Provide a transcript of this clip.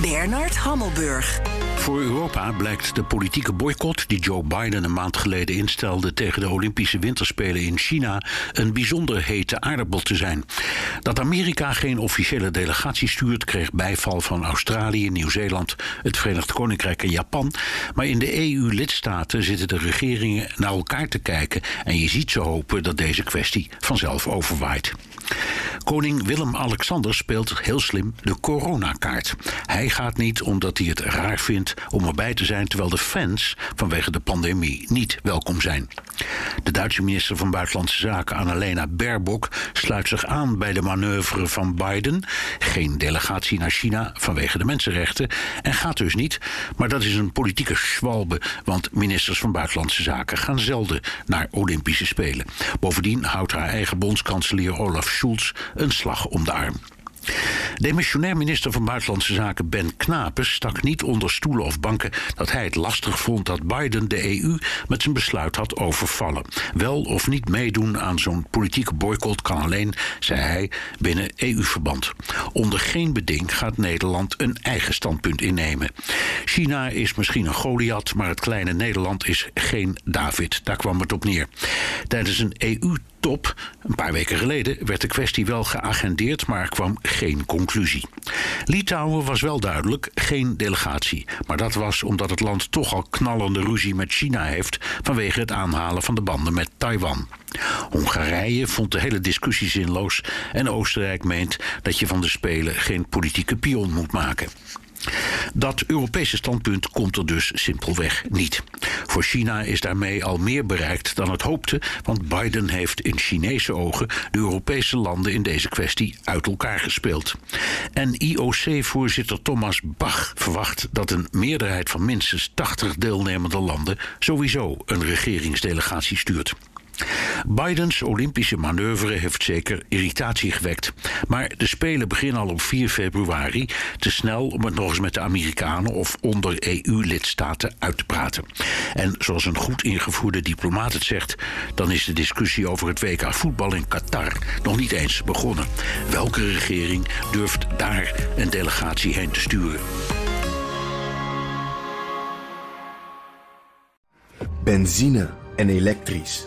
Bernard Hammelburg. Voor Europa blijkt de politieke boycott die Joe Biden een maand geleden instelde tegen de Olympische Winterspelen in China een bijzonder hete aardappel te zijn. Dat Amerika geen officiële delegatie stuurt, kreeg bijval van Australië, Nieuw-Zeeland, het Verenigd Koninkrijk en Japan. Maar in de EU-lidstaten zitten de regeringen naar elkaar te kijken en je ziet ze hopen dat deze kwestie vanzelf overwaait. Koning Willem-Alexander speelt heel slim de coronakaart. Hij gaat niet omdat hij het raar vindt om erbij te zijn terwijl de fans vanwege de pandemie niet welkom zijn. De Duitse minister van Buitenlandse Zaken Annalena Baerbock sluit zich aan bij de manoeuvre van Biden. Geen delegatie naar China vanwege de mensenrechten en gaat dus niet. Maar dat is een politieke schwalbe, want ministers van Buitenlandse Zaken gaan zelden naar Olympische Spelen. Bovendien houdt haar eigen bondskanselier Olaf Scholz een slag om de arm. Demissionair minister van Buitenlandse Zaken Ben Knapes stak niet onder stoelen of banken dat hij het lastig vond dat Biden de EU met zijn besluit had overvallen. Wel of niet meedoen aan zo'n politieke boycott kan alleen, zei hij, binnen EU-verband. Onder geen beding gaat Nederland een eigen standpunt innemen. China is misschien een Goliath, maar het kleine Nederland is geen David. Daar kwam het op neer. Tijdens een EU Een paar weken geleden werd de kwestie wel geagendeerd, maar kwam geen conclusie. Litouwen was wel duidelijk geen delegatie. Maar dat was omdat het land toch al knallende ruzie met China heeft vanwege het aanhalen van de banden met Taiwan. Hongarije vond de hele discussie zinloos en Oostenrijk meent dat je van de Spelen geen politieke pion moet maken. Dat Europese standpunt komt er dus simpelweg niet. Voor China is daarmee al meer bereikt dan het hoopte, want Biden heeft in Chinese ogen de Europese landen in deze kwestie uit elkaar gespeeld. En IOC-voorzitter Thomas Bach verwacht dat een meerderheid van minstens 80 deelnemende landen sowieso een regeringsdelegatie stuurt. Bidens Olympische manoeuvre heeft zeker irritatie gewekt. Maar de Spelen beginnen al op 4 februari. Te snel om het nog eens met de Amerikanen of onder EU-lidstaten uit te praten. En zoals een goed ingevoerde diplomaat het zegt, dan is de discussie over het WK voetbal in Qatar nog niet eens begonnen. Welke regering durft daar een delegatie heen te sturen? Benzine en elektrisch